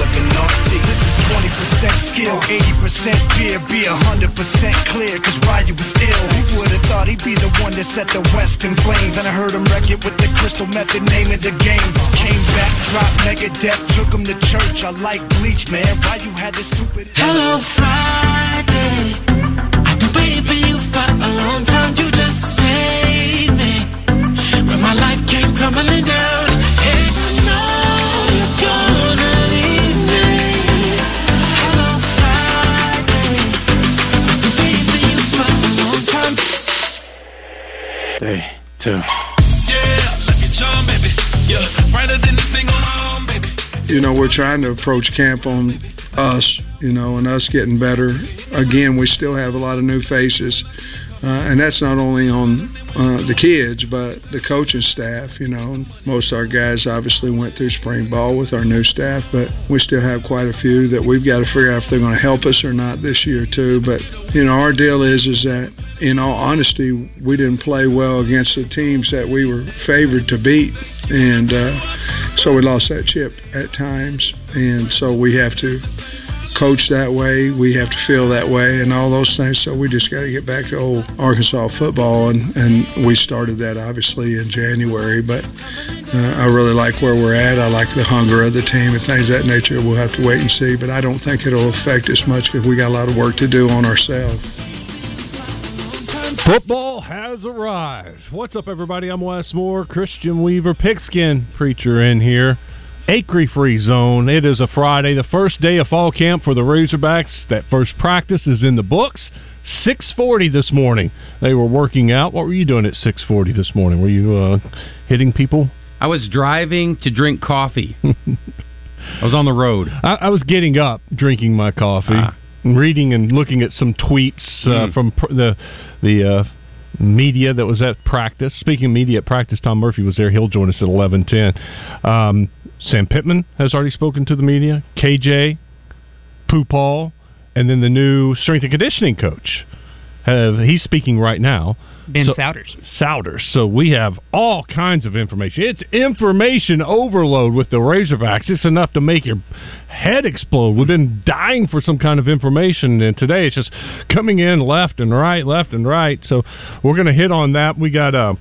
The skill of an artist. This is 20% skill, 80% fear, be 100% clear, cause Ryu was ill. Who would've thought he'd be the one that set the West in flames? And I heard him wreck it with the crystal method, name of the game. Came back, dropped mega death, took him to church. I like bleach, man. Why you had this stupid. Hello, Friday. Baby. You know, we're trying to approach camp on us, you know, and us getting better. Again, we still have a lot of new faces. Uh, and that's not only on uh, the kids, but the coaching staff. You know, most of our guys obviously went through spring ball with our new staff, but we still have quite a few that we've got to figure out if they're going to help us or not this year too. But you know, our deal is is that in all honesty, we didn't play well against the teams that we were favored to beat, and uh, so we lost that chip at times. And so we have to coach that way, we have to feel that way, and all those things. So we just got to get back to old Arkansas football, and and we started that obviously in January. But uh, I really like where we're at. I like the hunger of the team and things of that nature. We'll have to wait and see, but I don't think it'll affect us much because we got a lot of work to do on ourselves. Football has arrived. What's up, everybody? I'm Wes Moore, Christian Weaver, Pigskin Preacher in here. Acre Free Zone. It is a Friday, the first day of fall camp for the Razorbacks. That first practice is in the books. 6:40 this morning. They were working out. What were you doing at 6:40 this morning? Were you uh, hitting people? I was driving to drink coffee. I was on the road. I, I was getting up, drinking my coffee, Ah. reading and looking at some tweets uh, Mm. from pr- the the uh, media that was at practice. Speaking media at practice, Tom Murphy was there. He'll join us at eleven ten. Um, Sam Pittman has already spoken to the media. KJ, Pooh Paul, and then the new strength and conditioning coach. Have, he's speaking right now. Ben So- Sowders. Sowders. So we have all kinds of information. It's information overload with the Razorbacks. It's enough to make your head explode. We've been dying for some kind of information, and today it's just coming in left and right, left and right. So we're going to hit on that. We got uh,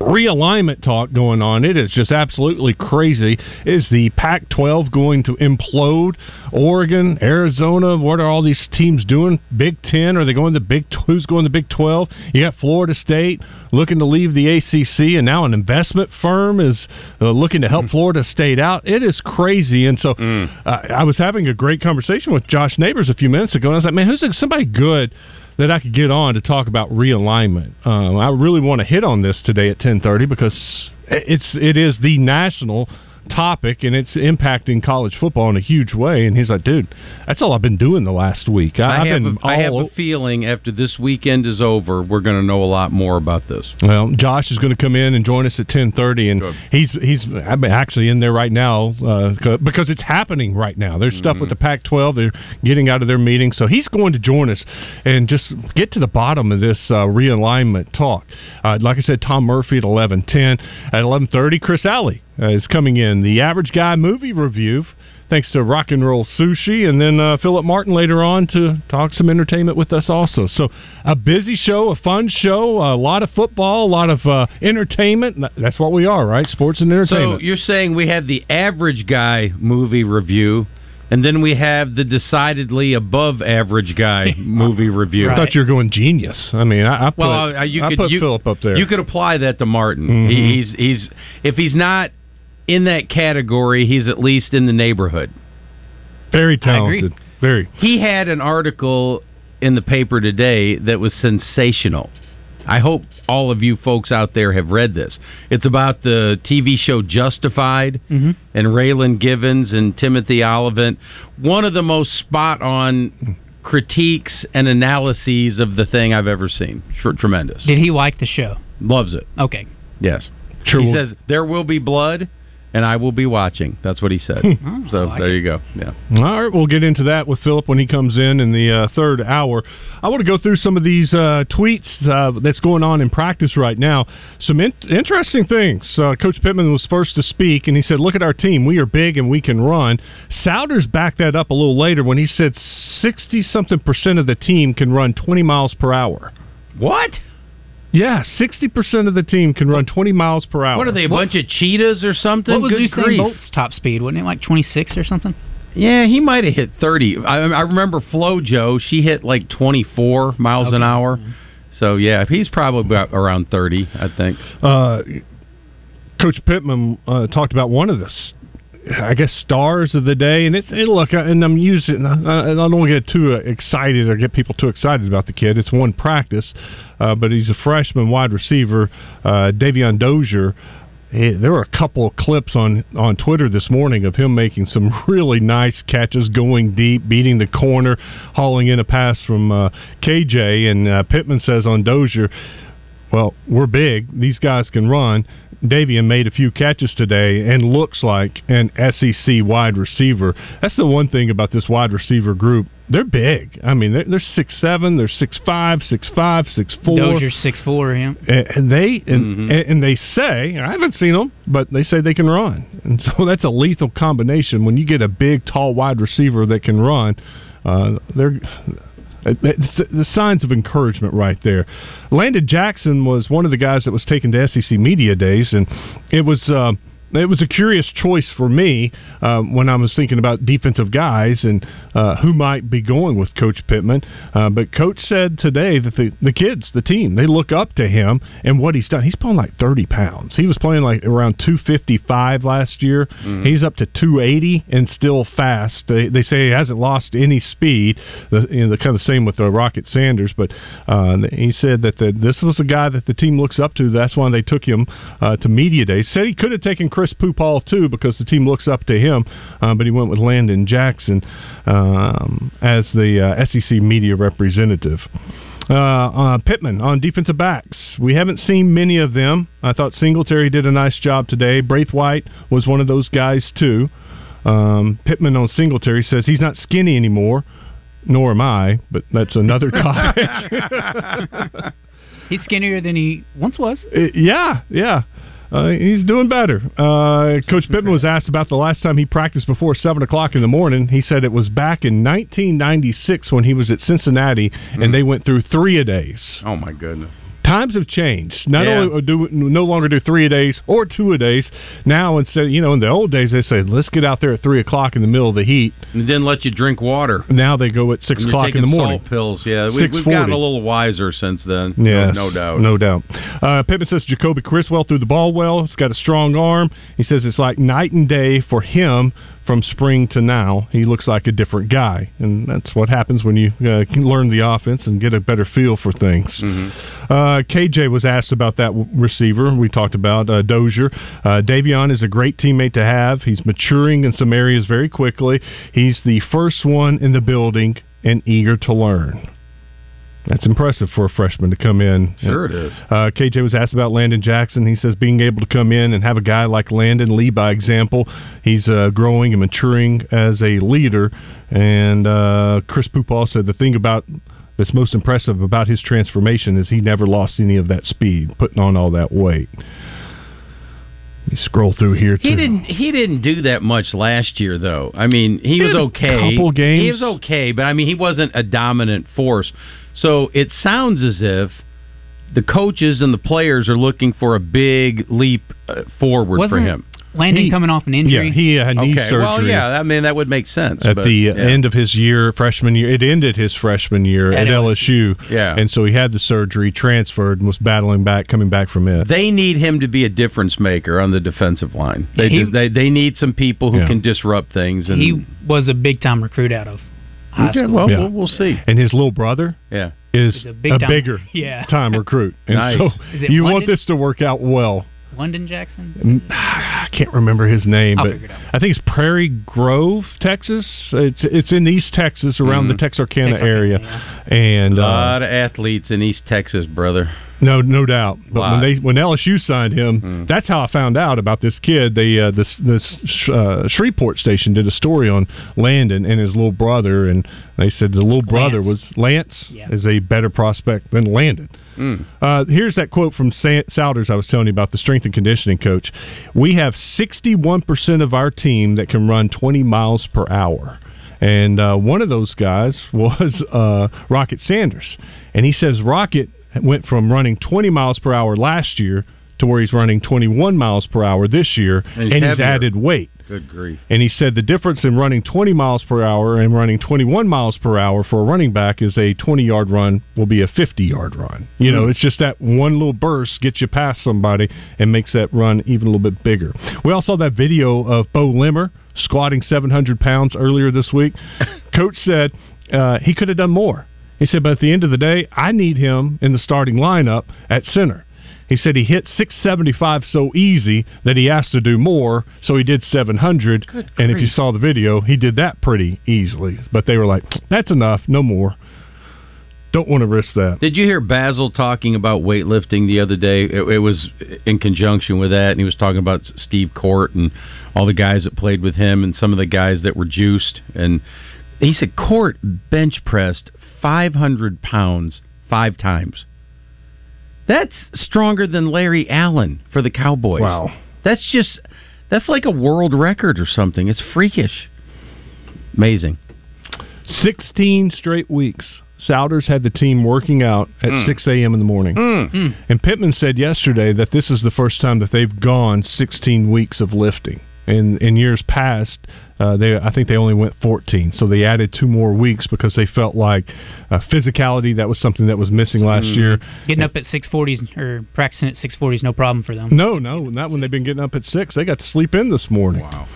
realignment talk going on. It is just absolutely crazy. Is the Pac 12 going to implode? Oregon, Arizona, what are all these teams doing? Big 10, are they going to Big Who's going to Big 12? You got Florida State looking to leave the ACC, and now an investment firm is uh, looking to help Florida State out. It is crazy. And so uh, I was having a great conversation with Josh Neighbors a few minutes ago, and I was like, man, who's somebody good? That I could get on to talk about realignment. Um, I really want to hit on this today at ten thirty because it's it is the national topic, and it's impacting college football in a huge way. And he's like, "Dude, that's all I've been doing the last week. I, I have a, I have a feeling after this weekend is over, we're going to know a lot more about this. Well, Josh is going to come in and join us at ten thirty, and he's he's I'm actually in there right now uh, because it's happening right now. There's stuff with the Pac-12; they're getting out of their meeting, so he's going to join us and just get to the bottom of this uh, realignment talk. Uh, like I said, Tom Murphy at eleven ten at eleven thirty. Chris Alley uh, is coming in. The Average Guy movie review. Thanks to Rock and Roll Sushi, and then uh, Philip Martin later on to talk some entertainment with us also. So a busy show, a fun show, a lot of football, a lot of uh, entertainment. That's what we are, right? Sports and entertainment. So you're saying we have the average guy movie review, and then we have the decidedly above average guy movie review. I thought you were going genius. I mean, I, I put, Well, uh, you I could put you, Philip up there. You could apply that to Martin. Mhm. He, he's he's if he's not in that category, he's at least in the neighborhood. Very talented. Very. He had an article in the paper today that was sensational. I hope all of you folks out there have read this. It's about the TV show Justified mm-hmm. and Raylan Givens and Timothy Olyphant. One of the most spot on critiques and analyses of the thing I've ever seen. Tremendous. Did he like the show? Loves it. Okay. Yes. Sure he says there will be blood and I will be watching. That's what he said. so there you go. Yeah. All right, we'll get into that with Philip when he comes in in the uh, third hour. I want to go through some of these uh, tweets uh, that's going on in practice right now. Some in- interesting things. Uh, Coach Pittman was first to speak, and he said, "Look at our team. We are big and we can run." Sowders backed that up a little later when he said sixty something percent of the team can run twenty miles per hour. What? Yeah, sixty percent of the team can run twenty miles per hour. What are they, a bunch of cheetahs or something? What was Good Usain. Bolt's top speed? Wasn't it like 26 or something? Yeah, he might have hit 30. I, I remember Flo Joe, she hit like 24 miles an Okay. hour. So, yeah, he's probably about around 30, I think. uh, Coach Pittman uh, talked about one of the, I guess, stars of the day, and it's and look, and I'm using. I, I don't get too excited or get people too excited about the kid. It's one practice, uh, but he's a freshman wide receiver, uh, Davion Dozier. Eh, There were a couple of clips on on Twitter this morning of him making some really nice catches, going deep, beating the corner, hauling in a pass from uh, KJ. And uh, Pittman says on Dozier, well, we're big. These guys can run. Davion made a few catches today and looks like an SEC wide receiver. That's the one thing about this wide receiver group. They're big. I mean, they're, they're six seven, they're six five, six five, six four. Dozier's 6'4", him. And and they and, Mhm. and they say I haven't seen them, but they say they can run, and so that's a lethal combination. When you get a big, tall wide receiver that can run, uh, they're it's the- signs of encouragement right there. Landon Jackson was one of the guys that was taken to SEC media days, and it was. Uh, it was a curious choice for me uh, when I was thinking about defensive guys and uh, who might be going with Coach Pittman. Uh, but Coach said today that the, the kids, the team, they look up to him and what he's done. He's playing like 30 pounds. He was playing like around 255 last year. He's up to 280 and still fast. They, they say he hasn't lost any speed. The, you know, the kind of the same with uh, Rocket Sanders. But uh, he said that the, this was a guy that the team looks up to. That's why they took him uh, to media day. Said he could have taken Chris Pooh Paul too because the team looks up to him, uh, but he went with Landon Jackson um, as the uh, SEC media representative. Uh, uh, Pittman on defensive backs. We haven't seen many of them. I thought Singletary did a nice job today. Braithwaite was one of those guys too. Um, Pittman on Singletary says he's not skinny anymore, nor am I, but that's another topic. He's skinnier than he once was. Uh, yeah, yeah. Uh, he's doing better. Uh, Coach Pittman was asked about the last time he practiced before seven o'clock in the morning. He said it was back in 1996 when he was at Cincinnati, and they went through three a days. Oh, my goodness. Times have changed. Not Yeah. only do no longer do three a days or two a days. Now instead, you know, in the old days they say let's get out there at three o'clock in the middle of the heat. And then let you drink water. Now they go at six And o'clock in the morning. Salt pills, yeah. We, we've gotten a little wiser since then. Yes, no, no doubt. no doubt. Uh, Pittman says Jacoby Criswell threw the ball well. He's got a strong arm. He says it's like night and day for him from spring to now, he looks like a different guy, and that's what happens when you uh, can learn the offense and get a better feel for things. Uh, KJ was asked about that w- receiver. We talked about uh, Dozier. Uh, Davion is a great teammate to have. He's maturing in some areas very quickly. He's the first one in the building and eager to learn. That's impressive for a freshman to come in. Sure it is. Uh, KJ was asked about Landon Jackson. He says being able to come in and have a guy like Landon lead by example. He's uh, growing and maturing as a leader. And uh, Chris Pooh Paul said the thing about that's most impressive about his transformation is he never lost any of that speed, putting on all that weight. You scroll through here too. He didn't. He didn't do that much last year, though. I mean, he Did was a okay. couple games. He was okay, but I mean, he wasn't a dominant force. So it sounds as if the coaches and the players are looking for a big leap uh, forward for Wasn't him. Landon He- coming off an injury. Yeah, he had knee Okay, surgery. well, yeah, I mean that would make sense at but, the uh, yeah. end of his year, freshman year. It ended his freshman year At at LSU. Yeah. And so he had the surgery, transferred, and was battling back, coming back from it. They need him to be a difference maker on the defensive line. They He- just, they they need some people who Yeah. can disrupt things. And he was a big time recruit out of high okay, school. well, Yeah. we'll we'll see. And his little brother Yeah, is He's a a, time- bigger Yeah. time recruit. And Nice. so Is it you want this to work out well. Landon Jackson. I can't remember his name, I'll but it out. I think it's Prairie Grove, Texas. It's it's in East Texas, around the Texarkana, Texarkana, area, yeah. and a uh, lot of athletes in East Texas, brother. No, no doubt. But Lot. when they when LSU signed him, Hmm. that's how I found out about this kid. They uh, this this uh, Shreveport station did a story on Landon and his little brother, and they said the little brother Lance. was Lance Yeah. is a better prospect than Landon. Hmm. Uh, here's that quote from Sa- Sowders I was telling you about the strength and conditioning coach. We have 61% of our team that can run 20 miles per hour. And uh, one of those guys was uh, Rocket Sanders. And he says Rocket went from running 20 miles per hour last year to where he's running 21 miles per hour this year, And he's and he's added weight. Good grief. And he said the difference in running 20 miles per hour and running 21 miles per hour for a running back is a 20 yard run will be a 50 yard run. You know, it's just that one little burst gets you past somebody and makes that run even a little bit bigger. We all saw that video of Beaux Limmer squatting 700 pounds earlier this week. Coach said uh, he could have done more. He said, but at the end of the day, I need him in the starting lineup at center. He said he hit 675 so easy that he asked to do more, so he did 700. and if you saw the video, he did that pretty easily. But they were like, "That's enough, no more." Don't want to risk that. Did you hear Basil talking about weightlifting the other day? It, it was in conjunction with that, and he was talking about Steve Korte and all the guys that played with him, and some of the guys that were juiced. And he said Korte bench pressed 500 pounds five times. That's stronger than Larry Allen for the Cowboys. Wow. That's just that's like a world record or something. It's freakish. Amazing. 16 straight weeks. Sowders had the team working out at Mm. 6 a.m. in the morning. And Pittman said yesterday that this is the first time that they've gone 16 weeks of lifting. In in years past, uh, they I think they only went 14, so they added two more weeks because they felt like uh, physicality that was something that was missing last year. Getting up at 640s or practicing at 640s, no problem for them. No, no, not when they've been getting up at six. They got to sleep in this morning. Wow.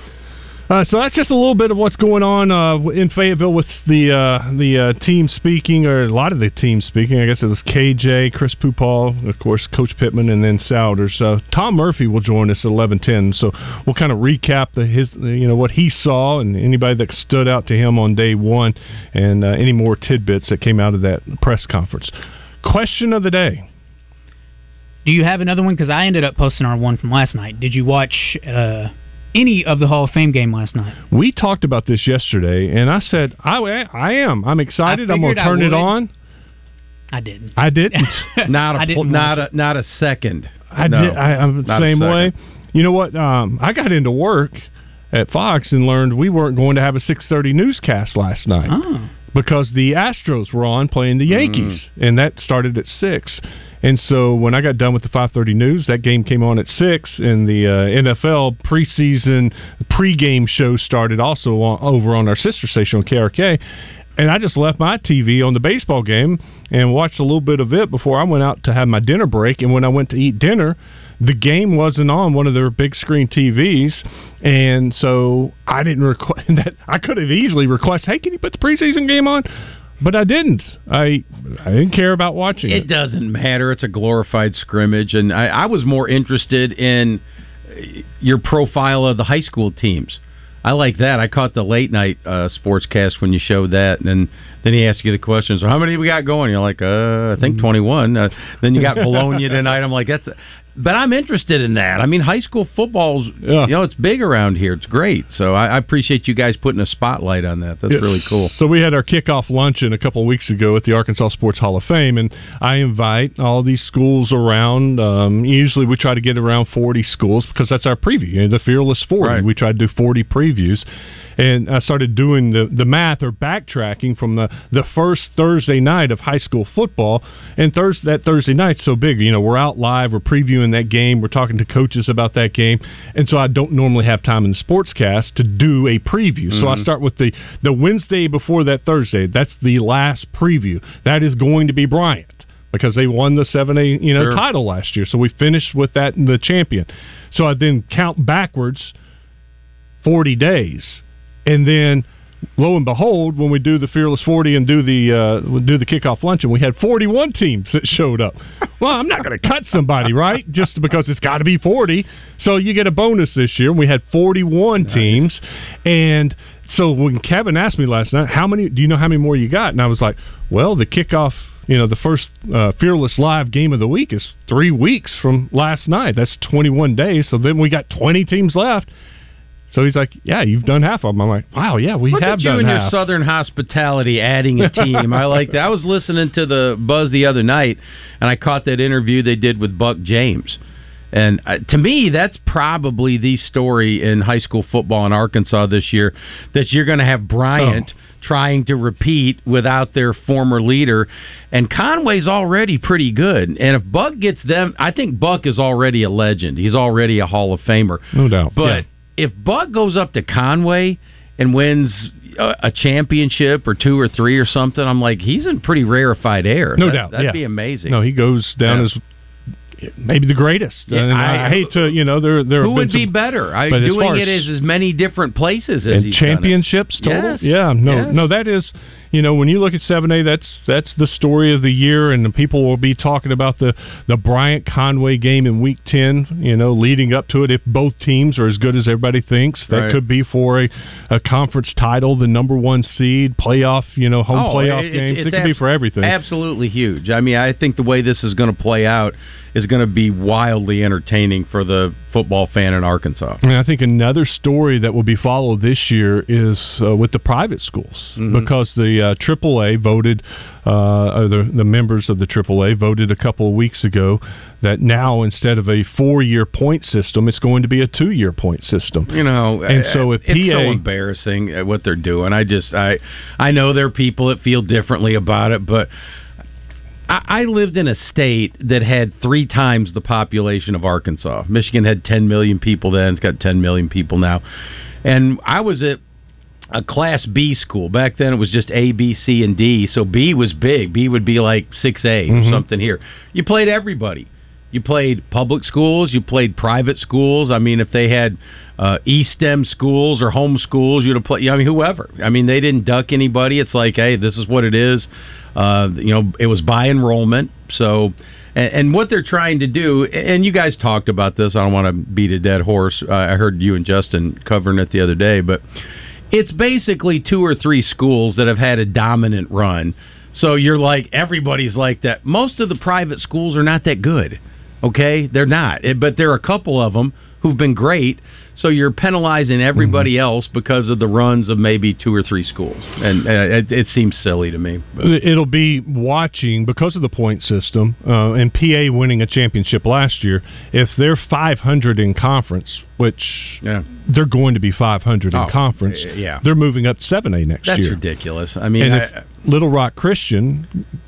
Uh, so that's just a little bit of what's going on uh, in Fayetteville with the uh, the uh, team speaking, or a lot of the team speaking. I guess it was KJ, Chris Pooh Paul, of course, Coach Pittman, and then Sowders. Uh, Tom Murphy will join us at eleven ten. So we'll kind of recap the, his, you know, what he saw and anybody that stood out to him on day one, and uh, any more tidbits that came out of that press conference. Question of the day. Do you have another one? Because I ended up posting our one from last night. Did you watch uh, any of the Hall of Fame game last night? We talked about this yesterday, and I said I, I am. I'm excited. I I'm going to turn it on. I didn't. I didn't. Not a I didn't not a not a second. I No, did. I, I'm the same way. You know what? Um, I got into work at Fox and learned we weren't going to have a 6:30 newscast last night Oh. because the Astros were on playing the Yankees, and that started at six. And so when I got done with the 5:30 news, that game came on at six, and the uh, NFL preseason pregame show started also on, over on our sister station on KARK. and I just left my TV on the baseball game and watched a little bit of it before I went out to have my dinner break. And when I went to eat dinner, the game wasn't on one of their big screen TVs, and so I didn't request that. I could have easily requested, "Hey, can you put the preseason game on?" But I didn't. I I didn't care about watching it. It doesn't matter. It's a glorified scrimmage, and I, I was more interested in your profile of the high school teams. I like that. I caught the late night uh, sportscast when you showed that, and then he asked you the question. So how many we got going? You're like, uh, I think 21. Uh, then you got Bologna tonight. I'm like, that's. But I'm interested in that. I mean, high school football's you know it's big around here. It's great. So I, I appreciate you guys putting a spotlight on that. That's Yes. really cool. So we had our kickoff luncheon a couple of weeks ago at the Arkansas Sports Hall of Fame, and I invite all these schools around. Um, usually we try to get around 40 schools because that's our preview, you know, the Fearless 40. We try to do 40 previews. And I started doing the, the math or backtracking from the, the first Thursday night of high school football. And Thursday, that Thursday night's so big. You know, we're out live, we're previewing that game, we're talking to coaches about that game. And so I don't normally have time in the sportscast to do a preview. So I Mhm. start with the, the Wednesday before that Thursday. That's the last preview. That is going to be Bryant because they won the 7A you know Sure. title last year. So we finished with that in the champion. So I then count backwards 40 days. And then lo and behold, when we do the Fearless 40 and do the uh, do the kickoff luncheon, we had 41 teams that showed up. Well, I'm not going to cut somebody, right? Just because it's got to be 40. So you get a bonus this year. We had 41 teams and so when Kevin asked me last night, how many do you know how many more you got? And I was like, well, the kickoff, you know, the first uh, Fearless Live game of the week is 3 weeks from last night. That's 21 days. So then we got 20 teams left. So he's like, "Yeah, you've done half of them." I'm like, "Wow, yeah, we Look have at you done and your. Southern hospitality adding a team. I like that. I was listening to the Buzz the other night, and I caught that interview they did with Buck James. And uh, to me, that's probably the story in high school football in Arkansas this year that you're going to have Bryant trying to repeat without their former leader. And Conway's already pretty good. And if Buck gets them, I think Buck is already a legend. He's already a Hall of Famer. No doubt. But Yeah. If Buck goes up to Conway and wins a, a championship or two or three or something, I'm like, he's in pretty rarefied air. No That- doubt, That'd yeah. be amazing. No, he goes down Yeah. as maybe the greatest. Yeah, and I, I- hate to, you know, there there Who would been be better? I, doing it as- as many different places as and he's done it. championships total. Yes. Yeah, no, Yes. no, that is, you know, when you look at seven A, that's that's the story of the year, and the people will be talking about the the Bryant Conway game in Week Ten. You know, leading up to it, if both teams are as good as everybody thinks, that Right. could be for a, a conference title, the number one seed, playoff, you know, home Oh, playoff it- games. it's it could be for everything. Absolutely huge. I mean, I think the way this is going to play out is going to be wildly entertaining for the football fan in Arkansas. And I think another story that will be followed this year is uh, with the private schools Mhm. because the uh, AAA voted, uh, or the, the members of the AAA voted a couple of weeks ago that now instead of a four-year point system, it's going to be a two-year point system. You know, And so if it's so embarrassing uh, what they're doing. I just I I know there are people that feel differently about it, but I, I lived in a state that had three times the population of Arkansas. Michigan had 10 million people then; it's got 10 million people now. And I was at a class B school. Back then it was just A, B, C, and D. So B was big. B would be like 6A Mhm. or something here. You played everybody. You played public schools, you played private schools. I mean, if they had uh, E-STEM schools or home schools, you'd have played, I mean, whoever. I mean, they didn't duck anybody. It's like, hey, this is what it is. Uh, you know, it was by enrollment. So, and, and what they're trying to do, and you guys talked about this. I don't want to beat a dead horse. Uh, I heard you and Justin covering it the other day, but it's basically two or three schools that have had a dominant run. So you're like everybody's like that. Most of the private schools are not that good. Okay, they're not. It- But there are a couple of them who've been great. So you're penalizing everybody Mm-hmm. else because of the runs of maybe two or three schools, and uh, it, it seems silly to me. But- It'll be watching because of the point system uh, and PA winning a championship last year. If they're 500 in conference, which Yeah. they're going to be 500 in Oh, conference, yeah. they're moving up 7A next That's year. That's ridiculous. I mean, I, if Little Rock Christian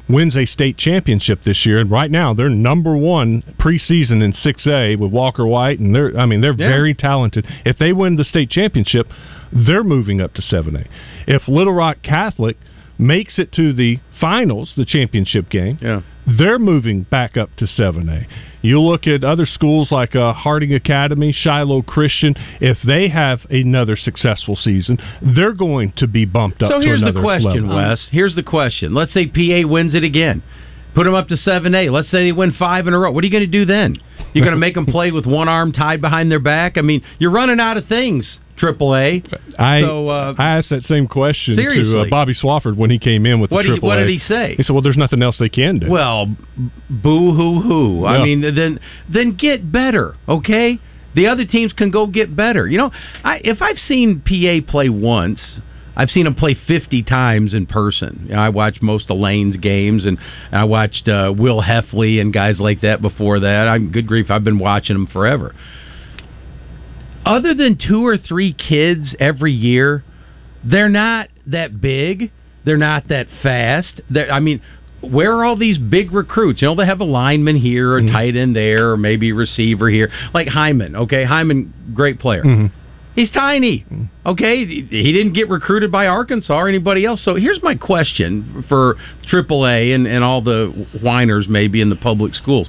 wins a state championship this year, and right now they're number one preseason in 6A with Walker White, and they're I mean they're Yeah. very talented. If they win the state championship, they're moving up to 7A. If Little Rock Catholic makes it to the finals, the championship game, Yeah. they're moving back up to 7A. You look at other schools like uh, Harding Academy, Shiloh Christian, if they have another successful season, they're going to be bumped up So to here's the question, level. Wes. Here's the question. Let's say PA wins it again. Put them up to 7A. Let's say they win five in a row. What are you going to do then? You're going to make them play with one arm tied behind their back? I mean, you're running out of things, Triple A. I so, uh, I asked that same question to uh, Bobby Swafford when he came in with What the did he- what did he say? He said, "Well, there's nothing else they can do." Well, boo hoo hoo. I mean, then then get better, okay? The other teams can go get better. You know, I, if I've seen PA play once, I've seen him play 50 times in person. You know, I watched most of Lane's games, and I watched uh, Will Heffley and guys like that before that. I'm good grief, I've been watching them forever. Other than two or three kids every year, they're not that big. They're not that fast. They're, I mean, where are all these big recruits? You know, they have a lineman here, or a tight end there, or maybe receiver here, like Hyman. Okay, Hyman, great player. He's tiny. Okay, he didn't get recruited by Arkansas or anybody else. So here's my question for AAA and, and all the whiners maybe in the public schools.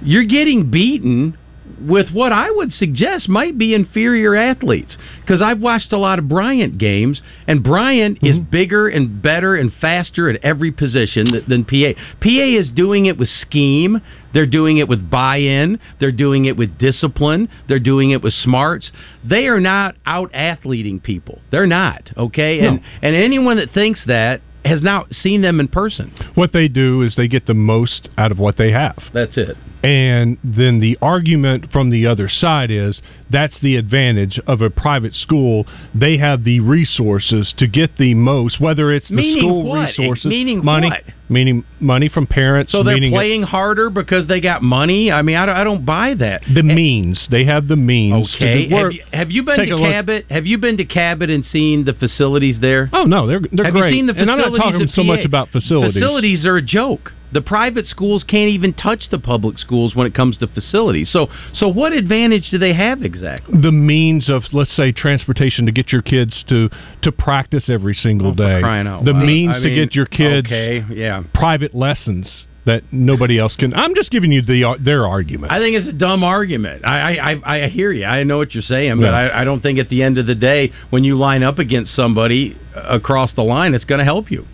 You're getting beaten with what I would suggest might be inferior athletes. Because I've watched a lot of Bryant games, and Bryant is mm-hmm. bigger and better and faster at every position th- than PA. PA is doing it with scheme. They're doing it with buy-in. They're doing it with discipline. They're doing it with smarts. They are not out athleting people. They're not okay. No. And and anyone that thinks that has now seen them in person. what they do is they get the most out of what they have. That's it. And then the argument from the other side is that's the advantage of a private school. They have the resources to get the most, whether it's the Meaning school what? resources, Meaning money, what? meaning money from parents. So they're playing harder because they got money. I mean, I don't, I don't buy that. the means. They have the means. Okay. Have you, have you been Take to a look- Cabot? Have you been to Cabot and seen the facilities there? Oh no, they're they're have great. you seen the facilities and I'm not talking so much about facilities. Facilities are a joke. The private schools can't even touch the public schools when it comes to facilities. So, so what advantage do they have exactly? the means of let's say transportation to get your kids to to practice every single Oh, day crying out the means I to mean, get your kids Okay, yeah. private lessons that nobody else can i'm just giving you the their argument I think it's a dumb argument. I I, I, I hear you. I know what you're saying, but Yeah. I, I don't think at the end of the day, when you line up against somebody across the line, it's going to help you.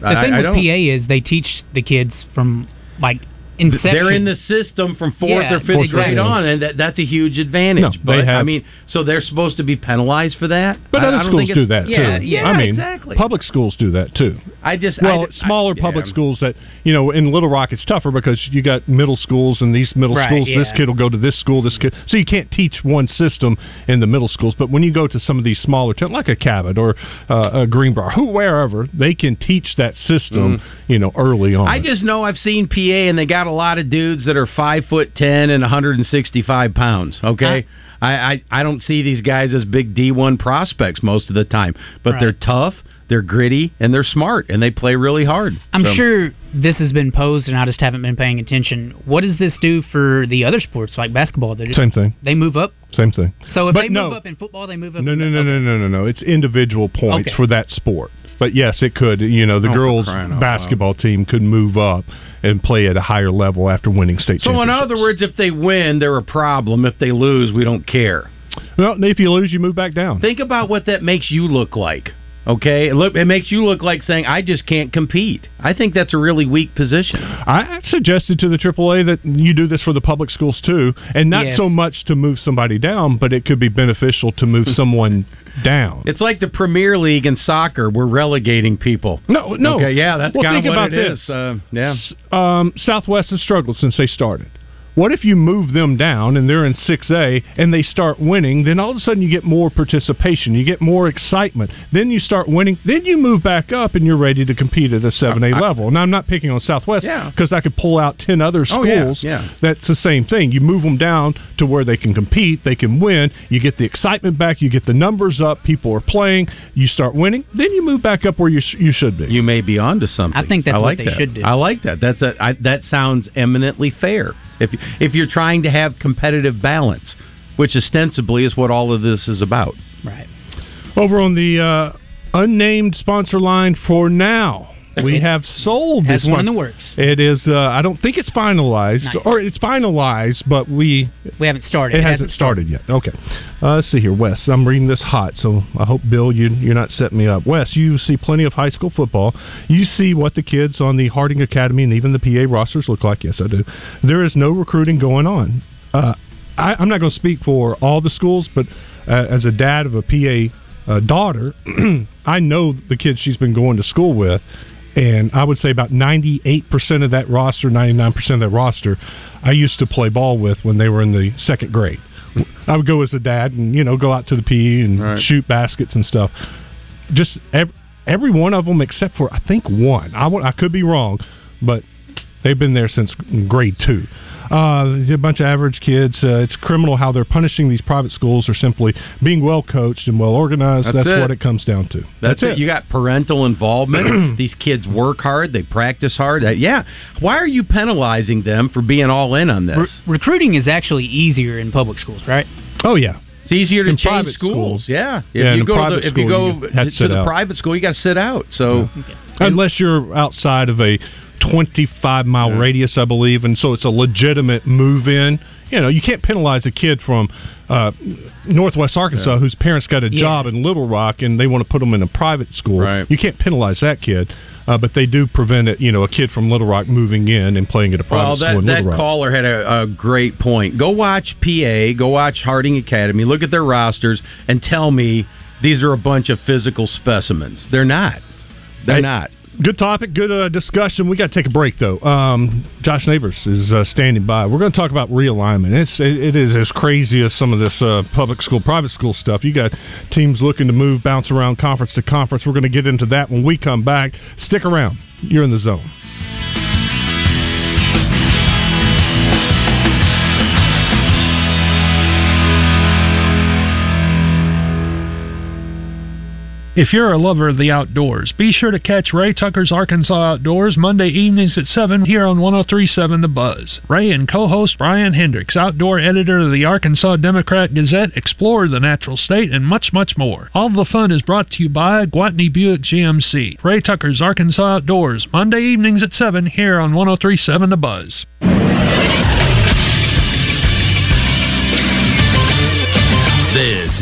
The thing I with PA is they teach the kids from like inception. They're in the system from fourth Yeah, or fifth grade on, and that, that's a huge advantage. No, but I mean, so they're supposed to be penalized for that. but I- other I schools do that yeah, too. Yeah, I mean, exactly. public schools do that too. I just Well, I, smaller public yeah. schools that you know in Little Rock it's tougher because you got middle schools and these middle Right, schools. This kid will go to this school. This kid, so you can't teach one system in the middle schools. But when you go to some of these smaller, towns, like a Cabot or uh, a Greenbrier, who wherever, they can teach that system. You know, early on. I just know I've seen PA, and they got a lot of dudes that are five foot ten and 165 pounds. Okay. I, I, I don't see these guys as big D1 prospects most of the time, but Right. they're tough, they're gritty, and they're smart, and they play really hard. I'm So- sure this has been posed, and I just haven't been paying attention. What does this do for the other sports like basketball? They just, Same thing. They move up. Same thing. So if But they no. move up in football, they move up. No, in no, no, no, no, no, no. It's individual points Okay. for that sport. But yes, it could. You know, the Oh, girls' basketball team could move up and play at a higher level after winning state So, in other words, if they win, they're a problem. If they lose, we don't care. well, if you lose, you move back down. Think about what that makes you look like. Okay, it look, it makes you look like saying, "I just can't compete." I think that's a really weak position. I suggested to the AAA that you do this for the public schools too, and not Yes. so much to move somebody down, but it could be beneficial to move someone down. It's like the Premier League in soccer. We're relegating people. No, no. Okay, yeah, that's Well, kind of what about it this. is. Uh, yeah. Um, Southwest has struggled since they started. What if you move them down and they're in 6A and they start winning? Then all of a sudden you get more participation, you get more excitement. Then you start winning. Then you move back up and you're ready to compete at a 7A level. Now I'm not picking on Southwest Yeah. because I could pull out 10 other schools. Oh, yeah, schools. yeah. That's the same thing. You move them down to where they can compete, they can win. You get the excitement back, you get the numbers up, people are playing, you start winning. Then you move back up where you sh- you should be. You may be onto something. I think that's what like they that. should do. I like that. That's a I, that sounds eminently fair. If if you're trying to have competitive balance, which ostensibly is what all of this is about. Right. Over on the uh, unnamed sponsor line for now. We have sold this one in the works. It is. Uh, I don't think it's finalized, or it's finalized, but we We haven't started. it, hasn't started yet. Okay. Uh, let's see here, Wes. I'm reading this hot, so I hope Bill, you you're not setting me up. Wes, you see plenty of high school football. You see what the kids on the Harding Academy and even the PA rosters look like. Yes, I do. There is no recruiting going on. Uh, I, I'm not going to speak for all the schools, but uh, as a dad of a PA uh, daughter, I know the kids she's been going to school with, and I would say about 98% of that roster, 99% of that roster, I used to play ball with when they were in the second grade. I would go as a dad and you know go out to the PE and shoot baskets and stuff. Just every, every one of them except for I think one. I I could be wrong, but they've been there since grade two. Uh, a bunch of average kids. Uh, it's criminal how they're punishing these private schools or simply being well coached and well organized. That's That's, it. what it comes down to. That's, it. You got parental involvement. These kids work hard. They practice hard. Uh, yeah. Why are you penalizing them for being all in on this? Re- recruiting is actually easier in public schools, right? Oh yeah. It's easier to In change schools. schools. Yeah. If Yeah, you go to the, if you go you to to the out. private school, you got to sit out. So Unless you're outside of a 25 mile radius, I believe, and so it's a legitimate move in. You know, you can't penalize a kid from uh, Northwest Arkansas whose parents got a Yeah. job in Little Rock and they want to put them in a private school. Right. You can't penalize that kid, uh, but they do prevent it. You know, a kid from Little Rock moving in and playing at a private Well, school that, in that Little Rock. caller had a, a great point. Go watch PA, go watch Harding Academy, look at their rosters, and tell me these are a bunch of physical specimens. They're not. They're Hey, not. Good topic, good uh, discussion. We got to take a break though. Um, Josh Neighbors is uh, standing by. We're going to talk about realignment. It's it, it is as crazy as some of this uh, public school, private school stuff. You got teams looking to move, bounce around conference to conference. We're going to get into that when we come back. Stick around. You're in the zone. If you're a lover of the outdoors, be sure to catch Ray Tucker's Arkansas Outdoors Monday evenings at 7 here on 1037 The Buzz. Ray and co host Brian Hendricks, outdoor editor of the Arkansas Democrat Gazette, explore the natural state and much, much more. All the fun is brought to you by Gwatney Buick GMC. Ray Tucker's Arkansas Outdoors, Monday evenings at 7 here on 1037 The Buzz.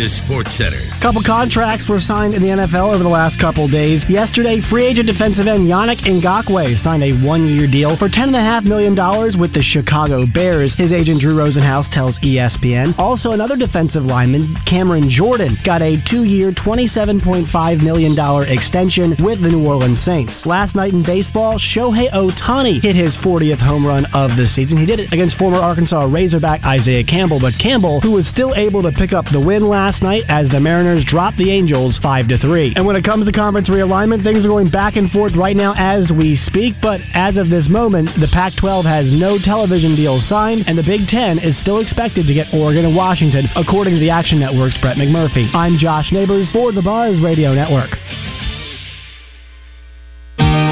Is Sports Center. Couple contracts were signed in the NFL over the last couple days. Yesterday, free agent defensive end Yannick Ngakoue signed a one-year deal for $10.5 million with the Chicago Bears. His agent Drew Rosenhaus tells ESPN. Also, another defensive lineman, Cameron Jordan, got a two-year, $27.5 million extension with the New Orleans Saints. Last night in baseball, Shohei Ohtani hit his 40th home run of the season. He did it against former Arkansas Razorback Isaiah Campbell, but Campbell, who was still able to pick up the win last night as the Mariners dropped the Angels 5 to 3. And when it comes to conference realignment, things are going back and forth right now as we speak, but as of this moment, the Pac 12 has no television deals signed, and the Big Ten is still expected to get Oregon and Washington, according to the Action Network's Brett McMurphy. I'm Josh Neighbors for the Buzz Radio Network.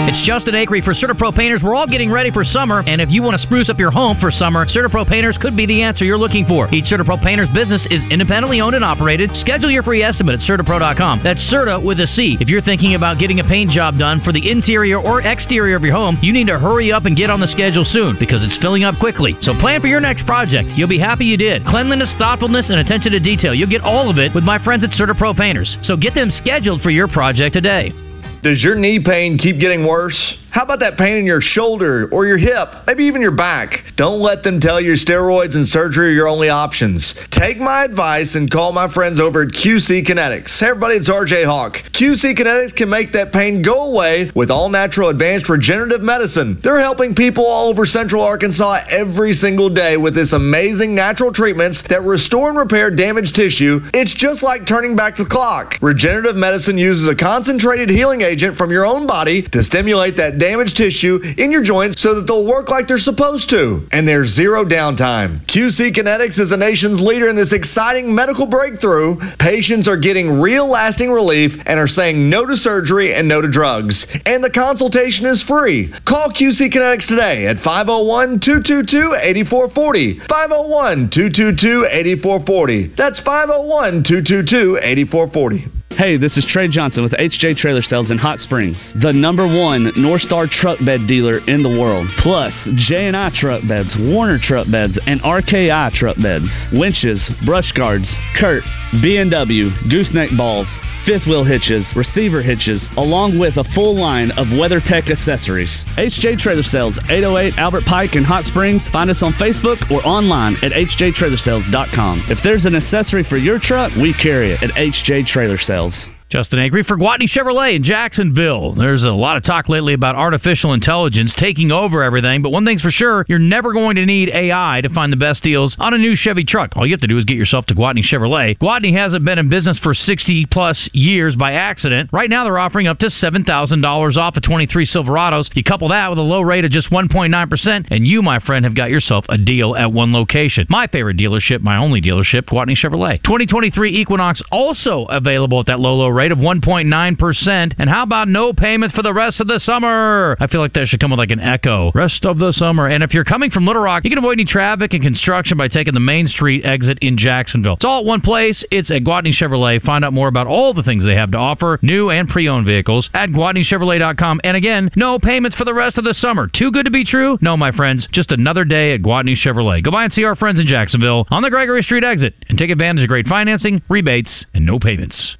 It's Justin Acree for CertaPro Painters. We're all getting ready for summer, and if you want to spruce up your home for summer, CertaPro Painters could be the answer you're looking for. Each CertaPro Painters business is independently owned and operated. Schedule your free estimate at CertaPro.com. That's Certa with a C. If you're thinking about getting a paint job done for the interior or exterior of your home, you need to hurry up and get on the schedule soon because it's filling up quickly. So plan for your next project. You'll be happy you did. Cleanliness, thoughtfulness, and attention to detail. You'll get all of it with my friends at CertaPro Painters. So get them scheduled for your project today. Does your knee pain keep getting worse? How about that pain in your shoulder or your hip, maybe even your back? Don't let them tell you steroids and surgery are your only options. Take my advice and call my friends over at QC Kinetics. Hey everybody, it's RJ Hawk. QC Kinetics can make that pain go away with all natural advanced regenerative medicine. They're helping people all over central Arkansas every single day with this amazing natural treatments that restore and repair damaged tissue. It's just like turning back the clock. Regenerative medicine uses a concentrated healing agent from your own body to stimulate that damaged tissue in your joints so that they'll work like they're supposed to. And there's zero downtime. QC Kinetics is the nation's leader in this exciting medical breakthrough. Patients are getting real lasting relief and are saying no to surgery and no to drugs. And the consultation is free. Call QC Kinetics today at 501 222 8440. 501 222 8440. That's 501 222 8440. Hey, this is Trey Johnson with HJ Trailer Sales in Hot Springs, the number one North Star truck bed dealer in the world. Plus, J&I truck beds, Warner truck beds, and RKI truck beds, winches, brush guards, Curt, B&W, gooseneck balls, fifth wheel hitches, receiver hitches, along with a full line of WeatherTech accessories. HJ Trailer Sales, 808 Albert Pike in Hot Springs. Find us on Facebook or online at hjtrailersales.com. If there's an accessory for your truck, we carry it at HJ Trailer Sales emails Justin Acree for Gwatney Chevrolet in Jacksonville. There's a lot of talk lately about artificial intelligence taking over everything, but one thing's for sure, you're never going to need AI to find the best deals on a new Chevy truck. All you have to do is get yourself to Gwatney Chevrolet. Gwatney hasn't been in business for 60 plus years by accident. Right now they're offering up to $7,000 off of 23 Silverados. You couple that with a low rate of just 1.9%, and you, my friend, have got yourself a deal at one location. My favorite dealership, my only dealership, Gwatney Chevrolet. 2023 Equinox also available at that low, low rate of 1.9%. And how about no payments for the rest of the summer? I feel like that should come with like an echo. Rest of the summer. And if you're coming from Little Rock, you can avoid any traffic and construction by taking the Main Street exit in Jacksonville. It's all at one place. It's at Gwatney Chevrolet. Find out more about all the things they have to offer, new and pre-owned vehicles at GwatneyChevrolet.com. And again, no payments for the rest of the summer. Too good to be true? No, my friends. Just another day at Gwatney Chevrolet. Go by and see our friends in Jacksonville on the Gregory Street exit and take advantage of great financing, rebates, and no payments.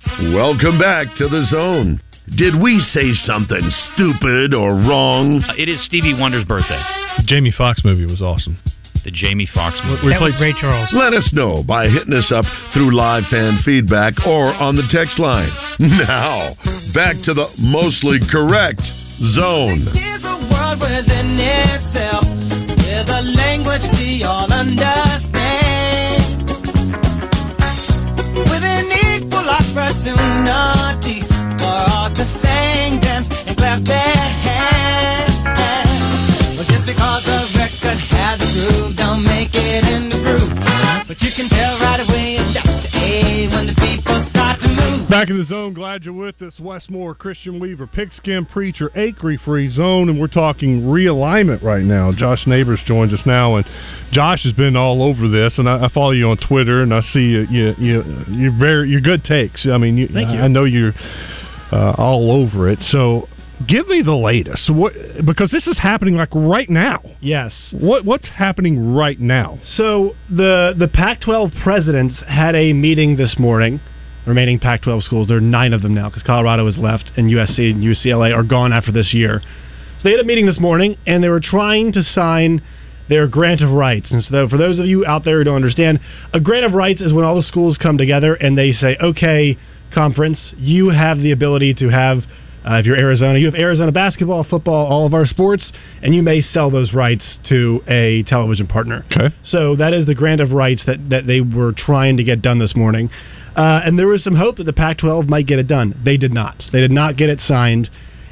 Welcome back to the zone. Did we say something stupid or wrong? Uh, it is Stevie Wonder's birthday. The Jamie Foxx movie was awesome. The Jamie Foxx movie. That was Ray Charles. Let us know by hitting us up through live fan feedback or on the text line. Now, back to the mostly correct zone. Here's a world within itself, with a language we all understand. Back in the zone, glad you're with us. Wes Moore, Christian Weaver, Pigskin Preacher, Acre Free Zone, and we're talking realignment right now. Josh Neighbors joins us now, and Josh has been all over this, and I, I follow you on Twitter, and I see you, you, you you're very you're good takes. I mean, you, Thank you. I know you're uh, all over it. So, give me the latest. What because this is happening like right now. Yes. What what's happening right now? So the the Pac-12 presidents had a meeting this morning. Remaining Pac-12 schools, there are nine of them now because Colorado has left, and USC and UCLA are gone after this year. So they had a meeting this morning, and they were trying to sign their grant of rights. And so, for those of you out there who don't understand, a grant of rights is when all the schools come together and they say, "Okay, conference, you have the ability to have." Uh, if you're Arizona, you have Arizona basketball, football, all of our sports, and you may sell those rights to a television partner. Okay. So that is the grant of rights that, that they were trying to get done this morning. Uh, and there was some hope that the Pac 12 might get it done. They did not. They did not get it signed.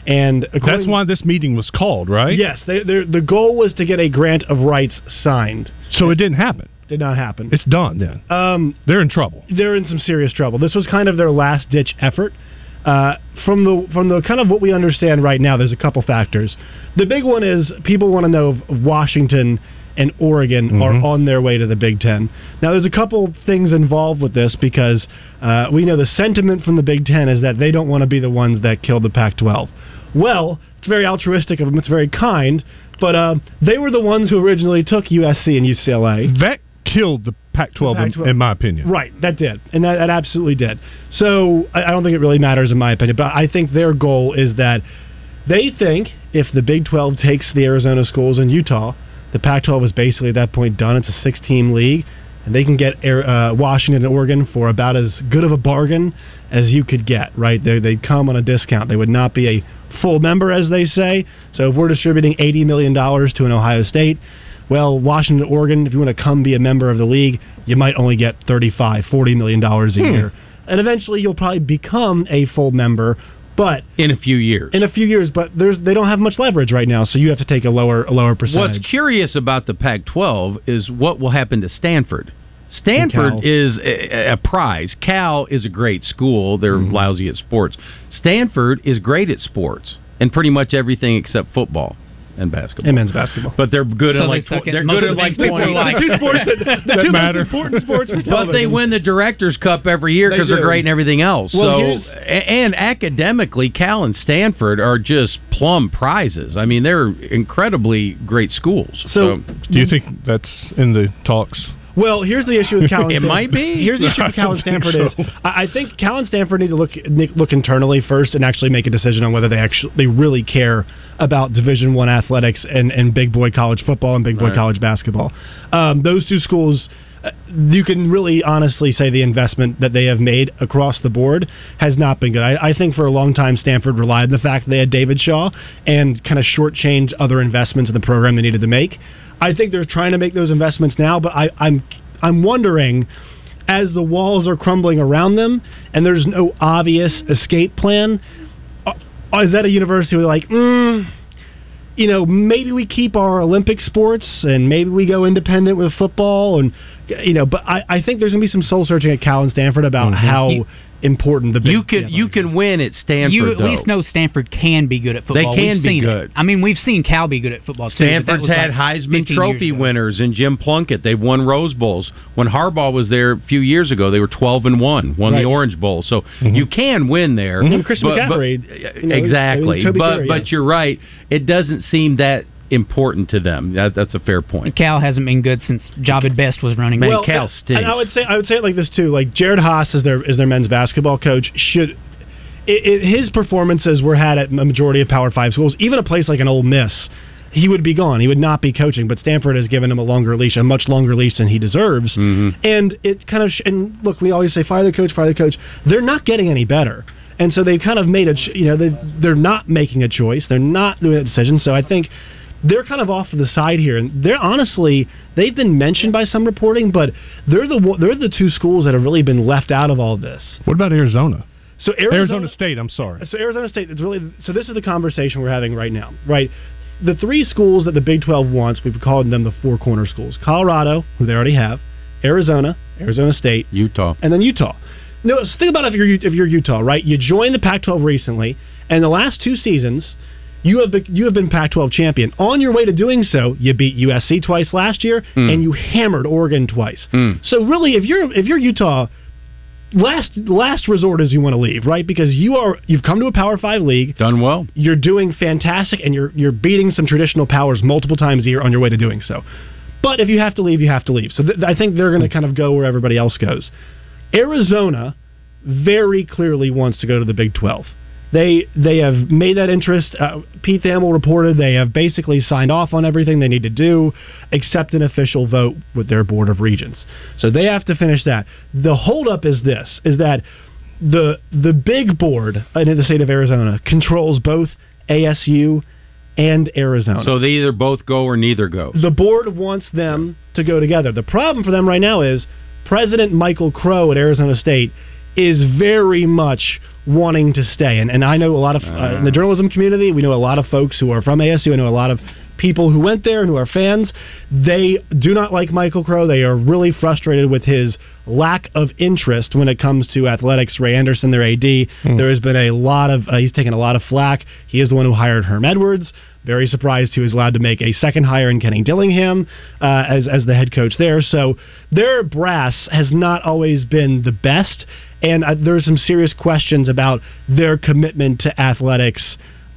And That's why this meeting was called, right? Yes. They, the goal was to get a grant of rights signed. So it didn't happen. Did not happen. It's done then. Um, They're in trouble. they're in some serious trouble. This was kind of their last ditch effort. Uh, from the from the kind of what we understand right now, there's a couple factors. The big one is people want to know if Washington and Oregon are on their way to the Big Ten. Now, there's a couple things involved with this because uh, we know the sentiment from the Big Ten is that they don't want to be the ones that killed the Pac-12. Well, it's very altruistic of them. It's very kind, but uh, they were the ones who originally took USC and UCLA. That killed the Pac-12, in- in my opinion. Right, that did, and that, that absolutely did. So I, I don't think it really matters in my opinion, but I think their goal is that they think if the Big 12 takes the Arizona schools in Utah, the Pac-12 is basically at that point done. It's a six-team league, and they can get Air- uh, Washington and Oregon for about as good of a bargain as you could get. Right, they they'd come on a discount. They would not be a full member, as they say. So if we're distributing eighty million dollars to an Ohio State. Well, Washington, Oregon, if you want to come be a member of the league, you might only get $35, 40 million dollars a Hmm. year. And eventually you'll probably become a full member, but in a few years. in a few years, but there's they don't have much leverage right now, so you have to take a lower a lower percentage. What's curious about the Pac-12 is what will happen to Stanford. Stanford is a, a prize. Cal is a great school. They're Mm-hmm. lousy at sports. Stanford is great at sports and pretty much everything except football. And basketball. And men's basketball. But they're good So at like suck tw- they're most good at the like things 20. like. The two sports that, the two most important sports for But they win the Directors Cup every year because they are great in everything else. Well, so, here's- and academically, Cal and Stanford are just plum prizes. I mean, they're incredibly great schools. So, do you think that's in the talks? Well, here's the issue with Cal. It Stanford. might be. Here's the issue with Cal and Stanford think is. I I think Cal and Stanford need to look look internally first and actually make a decision on whether they actually they really care about Division One athletics and, and big boy college football and big boy Right. college basketball. Um, those two schools. You can really honestly say the investment that they have made across the board has not been good. I, I think for a long time Stanford relied on the fact that they had David Shaw and kind of shortchanged other investments in the program they needed to make. I think they're trying to make those investments now, but I, I'm I'm wondering as the walls are crumbling around them and there's no obvious escape plan. uh, Is that a university where like, mm, you know, maybe we keep our Olympic sports and maybe we go independent with football and you know, but I, I think there's gonna be some soul searching at Cal and Stanford about mm-hmm. how You- important the big you can you can win at Stanford. You at though. least know Stanford can be good at football. They can We've be seen it. good. I mean, we've seen Cal be good at football too. but Stanford's was had like Heisman Trophy winners and Jim Plunkett. They've won Rose Bowls. When Harbaugh was there a few years ago, they were twelve and one, won Right. the Orange Bowl. So you can win there. Mhm. Chris But- but- you know, exactly. But but yeah. you're right. It doesn't seem that important to them. That, that's a fair point. Cal hasn't been good since Jahvid Best was running. Man, Well, Cal stinks. And I would say I would say it like this too. Like Jerod Haase is their is their men's basketball coach. Should it, it, his performances were had at a majority of Power Five schools, even a place like an Ole Miss, he would be gone. He would not be coaching. But Stanford has given him a longer leash, a much longer leash than he deserves. Mm-hmm. And it kind of sh- and look, we always say fire the coach, fire the coach. They're not getting any better. And so they've kind of made a, ch- you know, they they're not making a choice. They're not doing a decision. So I think they're kind of off to the side here, and they're honestly they've been mentioned by some reporting, but they're the they're the two schools that have really been left out of all this. What about Arizona? So Arizona, Arizona State. I'm sorry. so Arizona State is really so this is the conversation we're having right now, right? The three schools that the Big 12 wants, we've called them the four corner schools. Colorado, who they already have, Arizona, Arizona State, Utah. and then Utah. No, so think about if you're if you're Utah, right? You joined the Pac-12 recently, and the last two seasons, you have been, you have been Pac-12 champion. On your way to doing so, you beat USC twice last year, Hmm. and you hammered Oregon twice. Hmm. So really, if you're if you're Utah, last last resort is you want to leave, right? Because you are you've come to a Power Five league, Done well. you're doing fantastic, and you're you're beating some traditional powers multiple times a year on your way to doing so. But if you have to leave, you have to leave. So th- I think they're going to kind of go where everybody else goes. Arizona very clearly wants to go to the Big 12. They they have made that interest. Uh, Pete Thamel reported they have basically signed off on everything they need to do, except an official vote with their board of regents. So they have to finish that. The holdup is this: is that the the big board in the state of Arizona controls both ASU and Arizona. So they either both go or neither go. The board wants them to go together. The problem for them right now is President Michael Crow at Arizona State is very much wanting to stay. And, and I know a lot of, uh, in the journalism community, we know a lot of folks who are from ASU. I know a lot of people who went there and who are fans. They do not like Michael Crow. They are really frustrated with his lack of interest when it comes to athletics. Ray Anderson, their AD, there has been a lot of, uh, he's taken a lot of flack. He is the one who hired Herm Edwards. Very surprised he was allowed to make a second hire in Kenny Dillingham uh, as as the head coach there. So their brass has not always been the best, and uh, there are some serious questions about their commitment to athletics.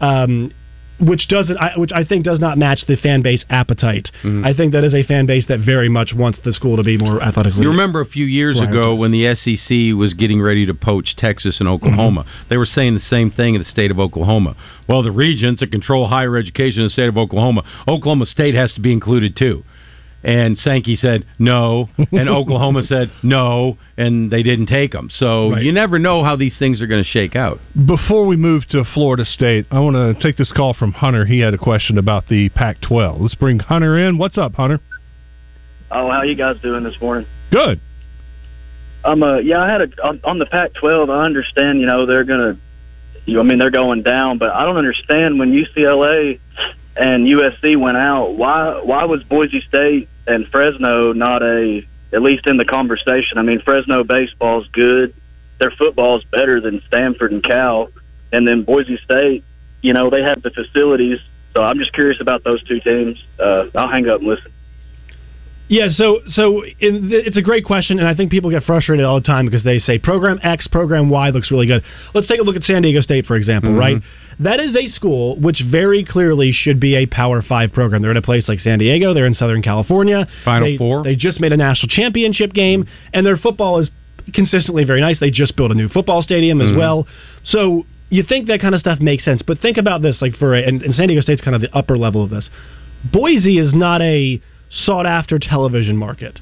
Um, which doesn't, I, which I think does not match the fan base appetite. I think that is a fan base that very much wants the school to be more athletically. You remember a few years ago when the SEC was getting ready to poach Texas and Oklahoma, Mm-hmm. they were saying the same thing in the state of Oklahoma. Well, the regents that control higher education in the state of Oklahoma, Oklahoma State has to be included too. And Sankey said no, and Oklahoma said no, and they didn't take them. So Right. you never know how these things are going to shake out. Before we move to Florida State, I want to take this call from Hunter. He had a question about the Pac-12. Let's bring Hunter in. What's up, Hunter? Oh, how you guys doing this morning? Good. I'm um, uh, yeah, I had a on, on the Pac-12. I understand, you know, they're gonna, you, I mean, they're going down, but I don't understand when UCLA and USC went out. Why, why was Boise State and Fresno not a at least in the conversation? I mean, Fresno baseball's good, their football's better than Stanford and Cal, and then Boise State, you know, they have the facilities. So I'm just curious about those two teams. Uh, I'll hang up and listen. Yeah, so so in, it's a great question, and I think people get frustrated all the time because they say program X, program Y looks really good. Let's take a look at San Diego State, for example, Mhm. right? That is a school which very clearly should be a Power Five program. They're in a place like San Diego. They're in Southern California. Final They- Four. They just made a national championship game, and their football is consistently very nice. They just built a new football stadium as Mhm. well. So you think that kind of stuff makes sense, but think about this: like for a, and, and San Diego State's kind of the upper level of this. Boise is not a sought after television market.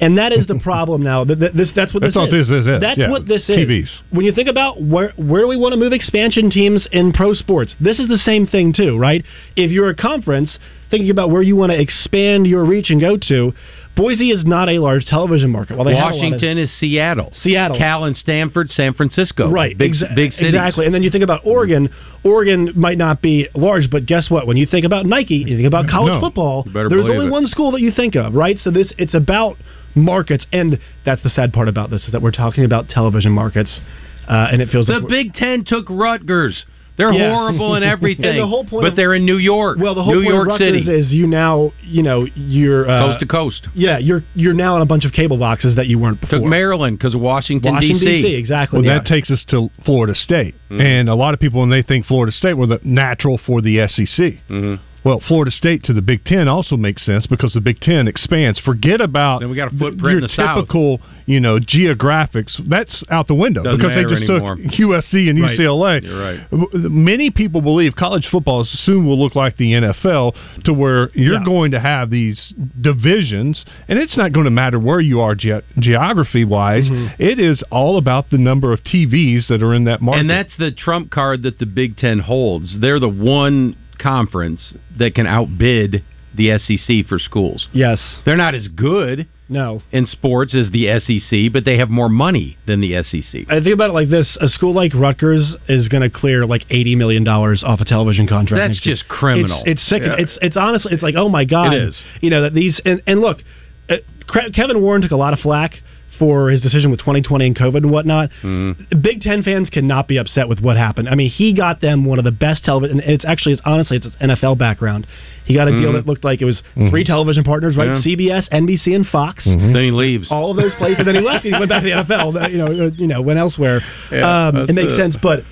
And that is the problem now. Th- th- This, that's what this is. this is, That's yeah. what this is. TVs. When you think about where where do we want to move expansion teams in pro sports, this is the same thing too, right? If you're a conference thinking about where you want to expand your reach and go to, Boise is not a large television market. Well, they have of- Washington is Seattle. Seattle. Cal and Stanford, San Francisco. Right, Big, exa- big cities. Exactly. And then you think about Oregon. Oregon might not be large, but guess what? When you think about Nike, you think about college No. football. There's only it. one school that you think of, right? So this it's about markets, and that's the sad part about this is that we're talking about television markets, uh, and it feels The like Big Ten took Rutgers. They're Yeah. horrible and everything. And the whole point but of- they're in New York. well, the whole New point York of Rutgers City. is you now you know you're uh, coast to coast. Yeah, you're you're now in a bunch of cable boxes that you weren't before. Took Maryland because of Washington, Washington, D.C. D.C., exactly. Well, yeah. that takes us to Florida State, Mhm. and a lot of people when they think Florida State were the natural for the SEC. Mm-hmm. Well, Florida State to the Big Ten also makes sense because the Big Ten expands. Forget about Then we got a footprint your in the South. typical, you know, geographics. That's out the window Doesn't because they just anymore. took USC and Right. UCLA. You're right. Many people believe college football soon will look like the NFL, to where you're Yeah. going to have these divisions, and it's not going to matter where you are ge- geography wise. Mm-hmm. is all about the number of TVs that are in that market. And that's the trump card that the Big Ten holds. They're the one conference that can outbid the SEC for schools. Yes. They're not as good no in sports as the SEC, but they have more money than the SEC. I think about it like this: a school like Rutgers is going to clear like eighty million dollars off a television contract. That's next year. just criminal. It's, it's sick. Yeah. It's it's honestly it's like oh my god. It is. You know that these and, and look, uh, Kevin Warren took a lot of flack for his decision with 2020 and COVID and whatnot. Mm-hmm. Big Ten fans cannot be upset with what happened. I mean, he got them one of the best television. And it's actually, it's honestly, it's his NFL background. He got a deal Mhm. that looked like it was Mhm. three television partners, right? Yeah. CBS, NBC, and Fox. Then he leaves. All of those places. and then he left. He went back to the NFL. You know, uh, you know, went elsewhere. Yeah, um, it makes it. sense, but.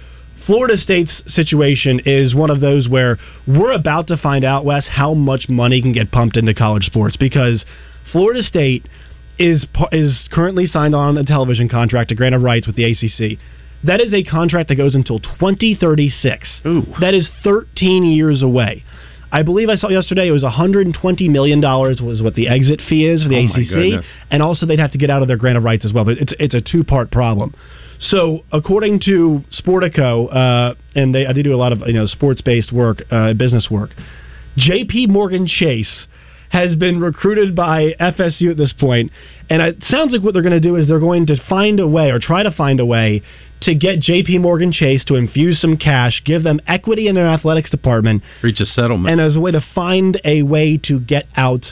Florida State's situation is one of those where we're about to find out, Wes, how much money can get pumped into college sports because Florida State is is currently signed on a television contract, a grant of rights with the ACC. That is a contract that goes until 2036. Ooh. That is 13 years away. I believe I saw yesterday it was 120 million dollars was what the exit fee is for the Oh, ACC, and also they'd have to get out of their grant of rights as well. But it's it's a two part problem. So according to Sportico, uh, and they I do do a lot of you know sports based work, uh, business work. J.P. Morgan Chase has been recruited by FSU at this point, and it sounds like what they're going to do is they're going to find a way or try to find a way to get J.P. Morgan Chase to infuse some cash, give them equity in their athletics department, Reach a settlement. and as a way to find a way to get out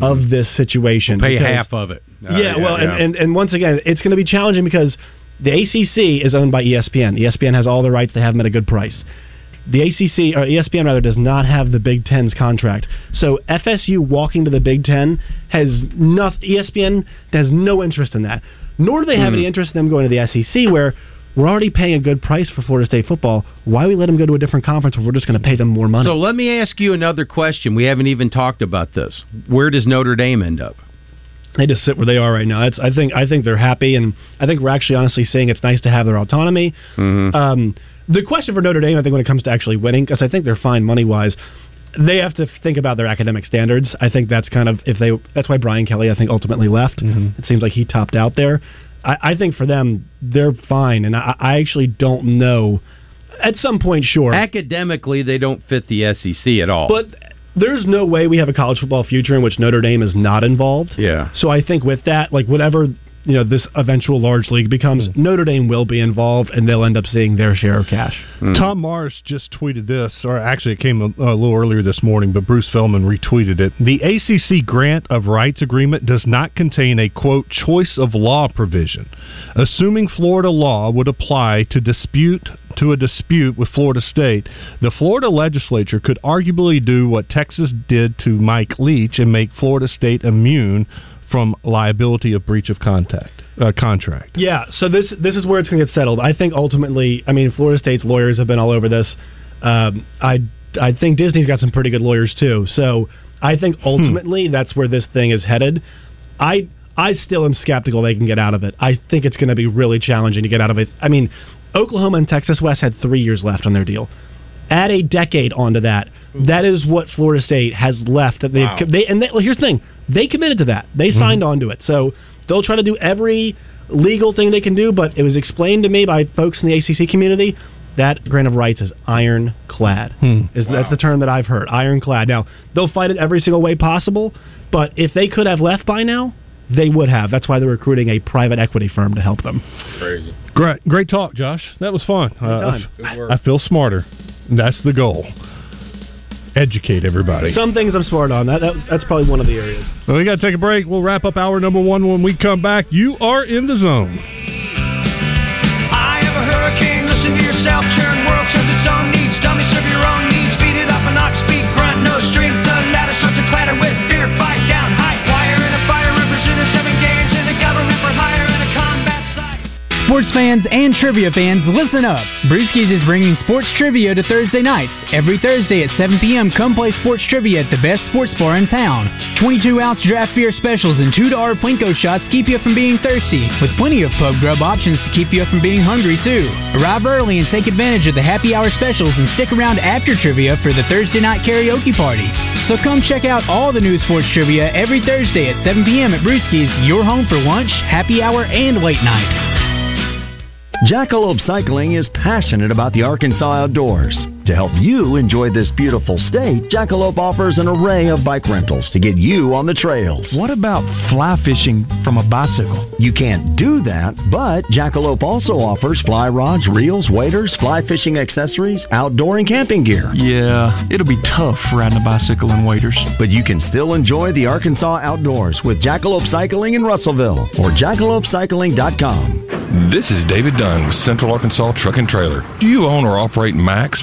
of this situation. Pay Because- half of it. Uh, yeah, well, yeah. And, and and once again, it's going to be challenging because the ACC is owned by ESPN. ESPN has all the rights; they have them at a good price. The ACC or ESPN rather does not have the Big Ten's contract, so FSU walking to the Big Ten has nothing. ESPN has no interest in that, nor do they have Hmm. any interest in them going to the SEC, where we're already paying a good price for Florida State football. Why we let them go to a different conference where we're just going to pay them more money? So let me ask you another question. We haven't even talked about this. Where does Notre Dame end up? they just sit where they are right now. That's I think I think they're happy, and I think we're actually honestly saying it's nice to have their autonomy. Mm-hmm. Um, the question for Notre Dame, I think, when it comes to actually winning, because I think they're fine money wise, they have to think about their academic standards. I think that's kind of if they. That's why Brian Kelly, I think, ultimately left. Mm-hmm. It seems like he topped out there. I, I think for them, they're fine, and I, I actually don't know. At some point, sure, Academically, they don't fit the SEC at all. but there's no way we have a college football future in which Notre Dame is not involved. yeah. So I think with that, like whatever you know this eventual large league becomes, hmm. Notre Dame will be involved, and they'll end up seeing their share of cash. Hmm. Tom Mars just tweeted this, or actually it came a, a little earlier this morning, but Bruce Feldman retweeted it. The ACC grant of rights agreement does not contain a quote choice of law provision. Assuming Florida law would apply to dispute to a dispute with Florida State, the Florida legislature could arguably do what Texas did to Mike Leach and make Florida State immune from liability of breach of contact uh, contract. Yeah, so this this is where it's going to get settled. I think ultimately, I mean, Florida State's lawyers have been all over this. Um, I I think Disney's got some pretty good lawyers too. So I think ultimately that's where this thing is headed. I I still am skeptical they can get out of it. I think it's going to be really challenging to get out of it. I mean, Oklahoma and Texas West had three years left on their deal. Add a decade onto that. That is what Florida State has left. That they've Wow. they and they, well, here's the thing: they committed to that. They signed on to it. So they'll try to do every legal thing they can do. But it was explained to me by folks in the ACC community that grant of rights is ironclad. Is that's the term that I've heard? Ironclad. Now they'll fight it every single way possible. But if they could have left by now, they would have. That's why they're recruiting a private equity firm to help them. Crazy. Great, great talk, Josh. That was fun. Uh, time. I, I feel smarter. That's the goal. Educate everybody. Some things I'm smart on. That, that that's probably one of the areas. Well, we got to take a break. We'll wrap up hour number one when we come back. You are in the zone. Sports fans and trivia fans, listen up. Brewskis is bringing sports trivia to Thursday nights. Every Thursday at 7 p.m., come play sports trivia at the best sports bar in town. 22 ounce draft beer specials and $2 Plinko shots keep you from being thirsty, with plenty of pub grub options to keep you from being hungry, too. Arrive early and take advantage of the happy hour specials and stick around after trivia for the Thursday night karaoke party. So come check out all the new sports trivia every Thursday at 7 p.m. at Brewskis, your home for lunch, happy hour, and late night. Jackalope Cycling is passionate about the Arkansas outdoors. To help you enjoy this beautiful state, Jackalope offers an array of bike rentals to get you on the trails. What about fly fishing from a bicycle? You can't do that, but Jackalope also offers fly rods, reels, waders, fly fishing accessories, outdoor and camping gear. Yeah, it'll be tough riding a bicycle and waders. But you can still enjoy the Arkansas outdoors with Jackalope Cycling in Russellville or jackalopecycling.com. This is David Dunn with Central Arkansas Truck and Trailer. Do you own or operate Macks,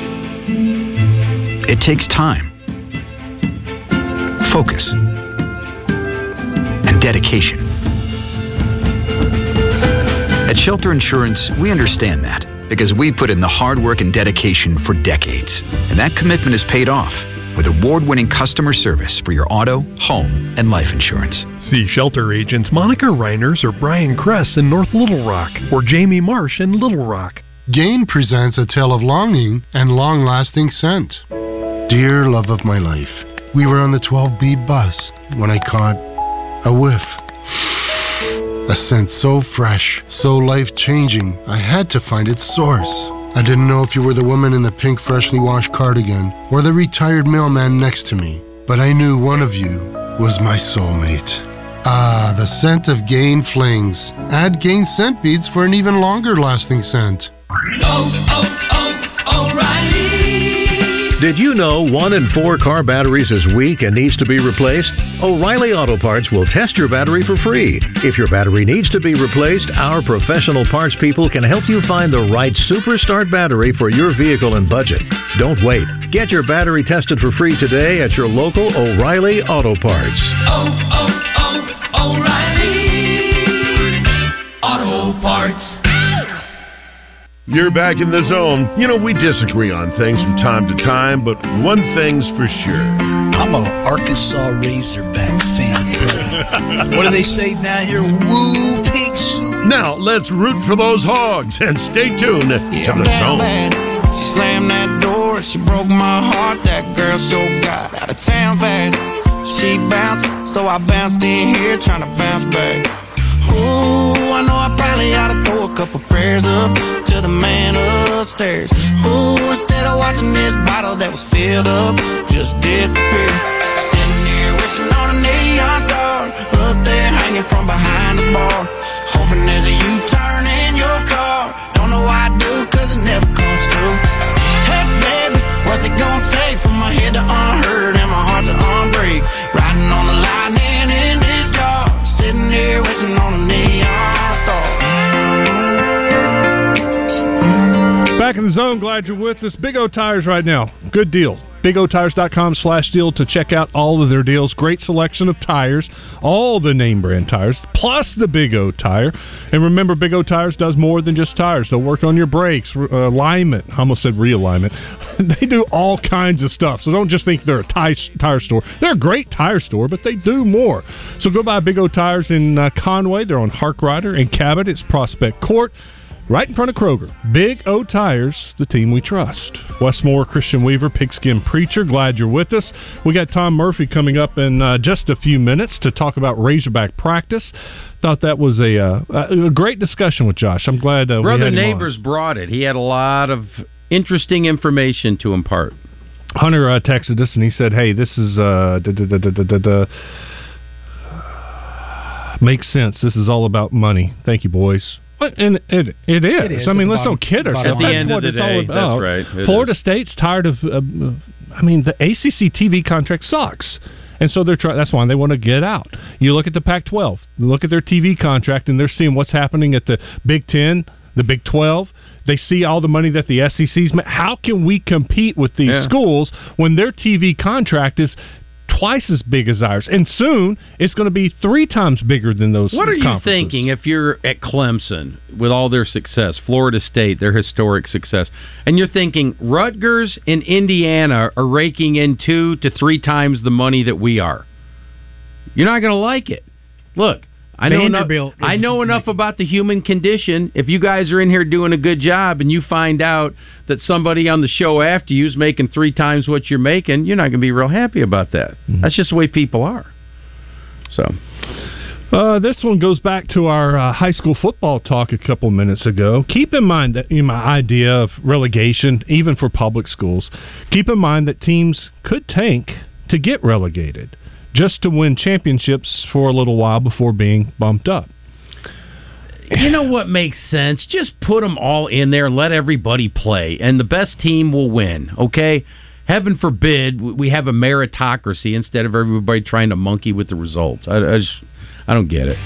It takes time, focus, and dedication. At Shelter Insurance, we understand that because we put in the hard work and dedication for decades. And that commitment is paid off with award winning customer service for your auto, home, and life insurance. See shelter agents Monica Reiners or Brian Kress in North Little Rock or Jamie Marsh in Little Rock. Gain presents a tale of longing and long lasting scent. Dear love of my life, we were on the 12B bus when I caught a whiff. A scent so fresh, so life changing, I had to find its source. I didn't know if you were the woman in the pink freshly washed cardigan or the retired mailman next to me, but I knew one of you was my soulmate. Ah, the scent of Gain Flings. Add Gain scent beads for an even longer lasting scent. Did you know one in four car batteries is weak and needs to be replaced? O'Reilly Auto Parts will test your battery for free. If your battery needs to be replaced, our professional parts people can help you find the right Super Start battery for your vehicle and budget. Don't wait. Get your battery tested for free today at your local O'Reilly Auto Parts. Oh, oh, oh, O'Reilly Auto Parts. You're back in the zone. You know, we disagree on things from time to time, but one thing's for sure. I'm a Arkansas Razorback fan. what do they say down here? Woo, pig soup. Now, let's root for those hogs and stay tuned to the zone. She slammed that door, she broke my heart. That girl so got out of town fast. She bounced, so I bounced in here trying to bounce back. Ooh, I know I probably ought to throw a couple prayers up to the man upstairs. Ooh, instead of watching this bottle that was filled up just disappear. Sitting here wishing on a neon star up there hanging from behind the bar. Hoping there's a U-turn in your car. Don't know why I do, cause it never comes true. Hey, baby, what's it gonna take for my head to unheard and my heart to unbreak? Riding on the lightning in this car, sitting here wishing on a Back in the zone, glad you're with us. Big O Tires right now. Good deal. BigOTires.com slash deal to check out all of their deals. Great selection of tires, all the name brand tires, plus the Big O tire. And remember, Big O Tires does more than just tires. They'll work on your brakes, uh, alignment. I almost said realignment. they do all kinds of stuff. So don't just think they're a tire, tire store. They're a great tire store, but they do more. So go buy Big O Tires in uh, Conway. They're on Hark Harkrider and Cabot. It's Prospect Court. Right in front of Kroger. Big O Tires, the team we trust. Wes Moore, Christian Weaver, Pigskin Preacher, glad you're with us. We got Tom Murphy coming up in uh, just a few minutes to talk about Razorback practice. Thought that was a, uh, a great discussion with Josh. I'm glad uh, we Brother him on. Neighbors brought it. He had a lot of interesting information to impart. Hunter uh, texted us and he said, "Hey, this is uh, da, da, da. makes sense. This is all about money. Thank you, boys." And it it is. It is I mean, let's bottom- don't kid ourselves. At the That's end of what the it's all day, about. that's right. It Florida State's tired of. Uh, I mean, the ACC TV contract sucks. And so they're trying. That's why they want to get out. You look at the Pac-12. Look at their TV contract, and they're seeing what's happening at the Big Ten, the Big 12. They see all the money that the SEC's. How can we compete with these Yeah. schools when their TV contract is twice as big as ours, and soon it's going to be three times bigger than those? What are you thinking if you're at Clemson with all their success, Florida State, their historic success, and you're thinking Rutgers and Indiana are raking in two to three times the money that we are? You're not going to like it. Look, I know enough, I know enough about the human condition. If you guys are in here doing a good job and you find out that somebody on the show after you is making three times what you're making, you're not going to be real happy about that. Mm-hmm. That's just the way people are. So. Uh, this one goes back to our uh, high school football talk a couple minutes ago. Keep in mind that you know, my idea of relegation, even for public schools, keep in mind that teams could tank to get relegated just to win championships for a little while before being bumped up. You know what makes sense? Just put them all in there let everybody play, and the best team will win. Okay. Heaven forbid we have a meritocracy instead of everybody trying to monkey with the results. I, I just, I don't get it.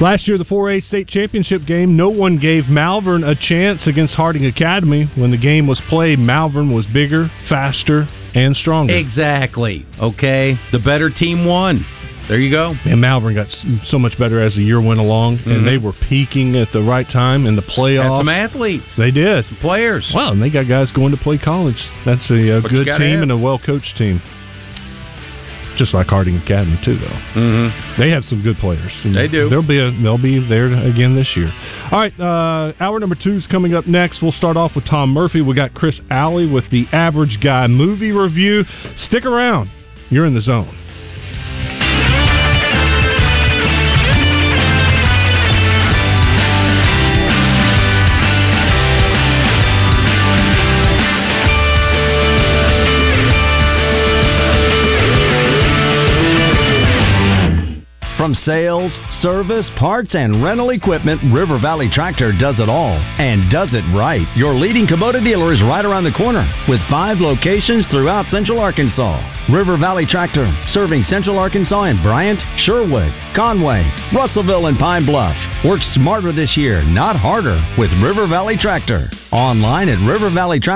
Last year, the 4A state championship game, no one gave Malvern a chance against Harding Academy. When the game was played, Malvern was bigger, faster, and stronger. Exactly. Okay. The better team won. There you go. And Malvern got so much better as the year went along, Mhm. and they were peaking at the right time in the playoffs. Had some athletes. They did. Some players. Well, and they got guys going to play college. That's a, you good team have. and a well coached team. Just like Harding Academy too, though. Mm-hmm. They have some good players. They do. They'll be a, they'll be there again this year. All right, uh, hour number two is coming up next. We'll start off with Tom Murphy. We got Chris Alley with the Average Guy movie review. Stick around. You're in the zone. Sales, service, parts, and rental equipment, River Valley Tractor does it all and does it right. Your leading Kubota dealer is right around the corner with five locations throughout Central Arkansas. River Valley Tractor, serving Central Arkansas and Bryant, Sherwood, Conway, Russellville, and Pine Bluff. Work smarter this year, not harder, with River Valley Tractor. Online at River Valley Tractor.